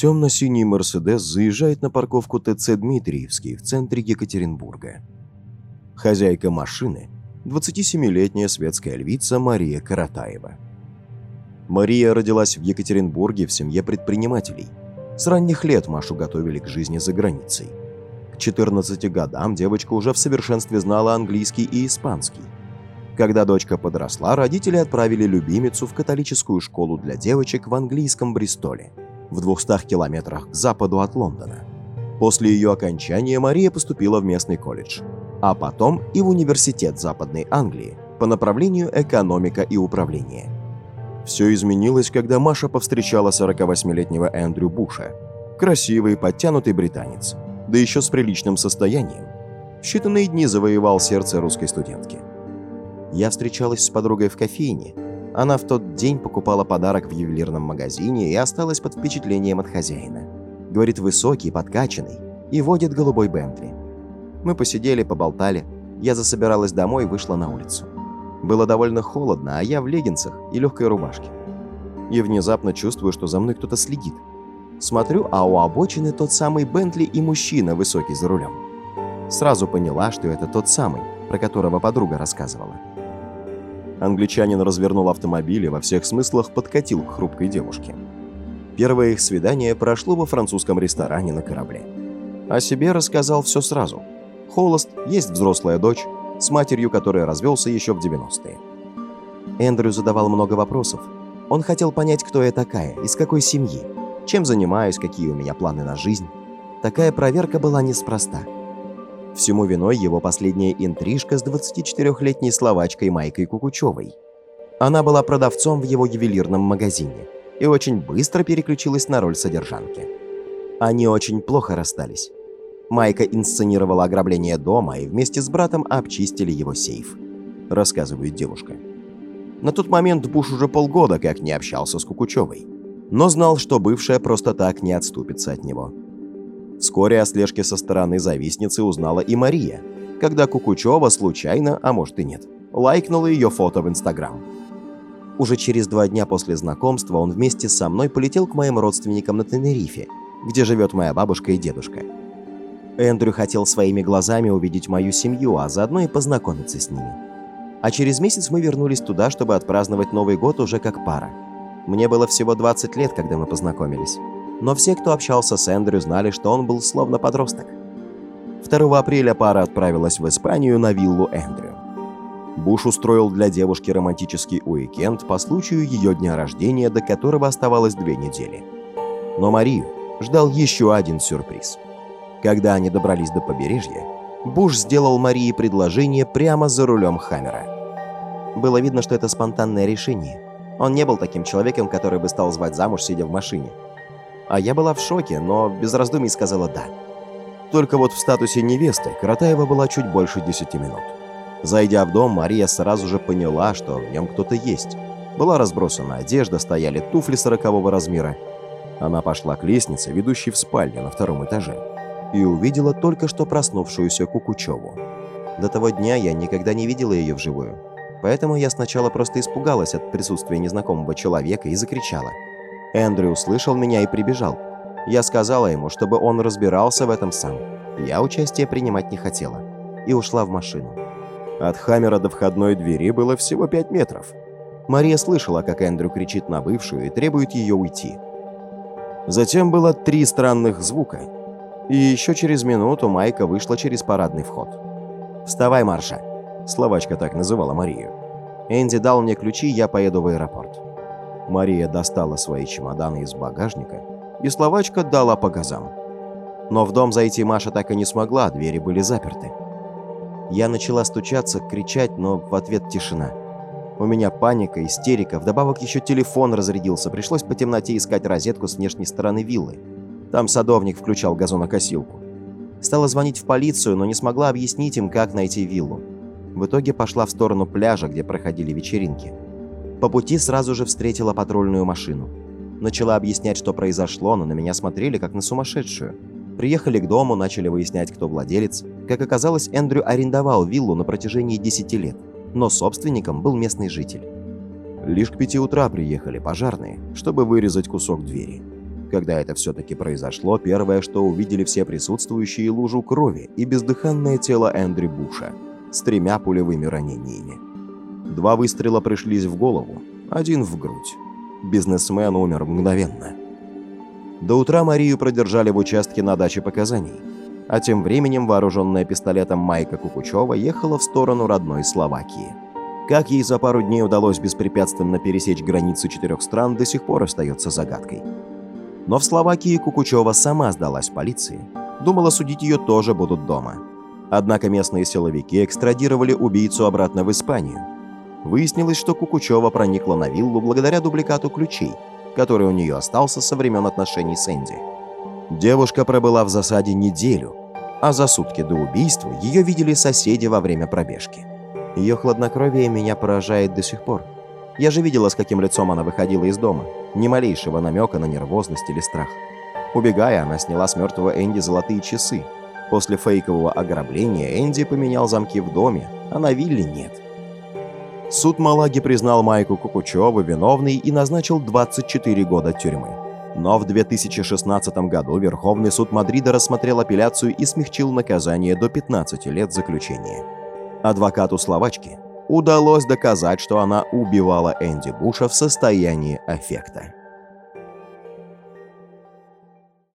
Темно-синий «Мерседес» заезжает на парковку ТЦ «Дмитриевский» в центре Екатеринбурга. Хозяйка машины – 27-летняя светская львица Мария Каратаева. Мария родилась в Екатеринбурге в семье предпринимателей. С ранних лет Машу готовили к жизни за границей. К 14 годам девочка уже в совершенстве знала английский и испанский. Когда дочка подросла, родители отправили любимицу в католическую школу для девочек в английском Бристоле, в 200 километрах к западу от Лондона. После ее окончания Мария поступила в местный колледж, а потом и в университет Западной Англии по направлению экономика и управление. Все изменилось, когда Маша повстречала 48-летнего Эндрю Буша, красивый, подтянутый британец, да еще с приличным состоянием. В считанные дни завоевал сердце русской студентки – я встречалась с подругой в кофейне. Она в тот день покупала подарок в ювелирном магазине и осталась под впечатлением от хозяина. Говорит, высокий, подкачанный и водит голубой Бентли. Мы посидели, поболтали. Я засобиралась домой и вышла на улицу. Было довольно холодно, а я в леггинсах и легкой рубашке. И внезапно чувствую, что за мной кто-то следит. Смотрю, а у обочины тот самый Бентли и мужчина высокий за рулем. Сразу поняла, что это тот самый, про которого подруга рассказывала. Англичанин развернул автомобиль и во всех смыслах подкатил к хрупкой девушке. Первое их свидание прошло во французском ресторане на корабле. О себе рассказал все сразу. Холост, есть взрослая дочь, с матерью, которая развелся еще в 90-е. Эндрю задавал много вопросов. Он хотел понять, кто я такая, из какой семьи, чем занимаюсь, какие у меня планы на жизнь. Такая проверка была неспроста. Всему виной его последняя интрижка с 24-летней словачкой Майкой Кукучевой. Она была продавцом в его ювелирном магазине и очень быстро переключилась на роль содержанки. Они очень плохо расстались. Майка инсценировала ограбление дома и вместе с братом обчистили его сейф, рассказывает девушка. На тот момент Буш уже полгода как не общался с Кукучевой, но знал, что бывшая просто так не отступится от него. Вскоре о слежке со стороны завистницы узнала и Мария, когда Кукучева случайно, а может и нет, лайкнула ее фото в Инстаграм. Уже через два дня после знакомства он вместе со мной полетел к моим родственникам на Тенерифе, где живет моя бабушка и дедушка. Эндрю хотел своими глазами увидеть мою семью, а заодно и познакомиться с ними. А через месяц мы вернулись туда, чтобы отпраздновать Новый год уже как пара. Мне было всего 20 лет, когда мы познакомились но все, кто общался с Эндрю, знали, что он был словно подросток. 2 апреля пара отправилась в Испанию на виллу Эндрю. Буш устроил для девушки романтический уикенд по случаю ее дня рождения, до которого оставалось две недели. Но Марию ждал еще один сюрприз. Когда они добрались до побережья, Буш сделал Марии предложение прямо за рулем Хаммера. Было видно, что это спонтанное решение. Он не был таким человеком, который бы стал звать замуж, сидя в машине. А я была в шоке, но без раздумий сказала «да». Только вот в статусе невесты Каратаева была чуть больше 10 минут. Зайдя в дом, Мария сразу же поняла, что в нем кто-то есть. Была разбросана одежда, стояли туфли сорокового размера. Она пошла к лестнице, ведущей в спальню на втором этаже, и увидела только что проснувшуюся Кукучеву. До того дня я никогда не видела ее вживую. Поэтому я сначала просто испугалась от присутствия незнакомого человека и закричала – Эндрю услышал меня и прибежал. Я сказала ему, чтобы он разбирался в этом сам. Я участие принимать не хотела. И ушла в машину. От Хаммера до входной двери было всего 5 метров. Мария слышала, как Эндрю кричит на бывшую и требует ее уйти. Затем было три странных звука. И еще через минуту Майка вышла через парадный вход. «Вставай, Марша!» Словачка так называла Марию. Энди дал мне ключи, я поеду в аэропорт. Мария достала свои чемоданы из багажника, и словачка дала по газам. Но в дом зайти Маша так и не смогла, двери были заперты. Я начала стучаться, кричать, но в ответ тишина. У меня паника, истерика, вдобавок еще телефон разрядился, пришлось по темноте искать розетку с внешней стороны виллы. Там садовник включал газонокосилку. Стала звонить в полицию, но не смогла объяснить им, как найти виллу. В итоге пошла в сторону пляжа, где проходили вечеринки. По пути сразу же встретила патрульную машину. Начала объяснять, что произошло, но на меня смотрели, как на сумасшедшую. Приехали к дому, начали выяснять, кто владелец. Как оказалось, Эндрю арендовал виллу на протяжении 10 лет, но собственником был местный житель. Лишь к пяти утра приехали пожарные, чтобы вырезать кусок двери. Когда это все-таки произошло, первое, что увидели все присутствующие, лужу крови и бездыханное тело Эндрю Буша с тремя пулевыми ранениями. Два выстрела пришлись в голову, один в грудь. Бизнесмен умер мгновенно. До утра Марию продержали в участке на даче показаний. А тем временем вооруженная пистолетом Майка Кукучева ехала в сторону родной Словакии. Как ей за пару дней удалось беспрепятственно пересечь границу четырех стран, до сих пор остается загадкой. Но в Словакии Кукучева сама сдалась полиции. Думала, судить ее тоже будут дома. Однако местные силовики экстрадировали убийцу обратно в Испанию. Выяснилось, что Кукучева проникла на виллу благодаря дубликату ключей, который у нее остался со времен отношений с Энди. Девушка пробыла в засаде неделю, а за сутки до убийства ее видели соседи во время пробежки. Ее хладнокровие меня поражает до сих пор. Я же видела, с каким лицом она выходила из дома. Ни малейшего намека на нервозность или страх. Убегая, она сняла с мертвого Энди золотые часы. После фейкового ограбления Энди поменял замки в доме, а на вилле нет. Суд Малаги признал Майку Кукучеву виновной и назначил 24 года тюрьмы. Но в 2016 году Верховный суд Мадрида рассмотрел апелляцию и смягчил наказание до 15 лет заключения. Адвокату словачки удалось доказать, что она убивала Энди Буша в состоянии аффекта.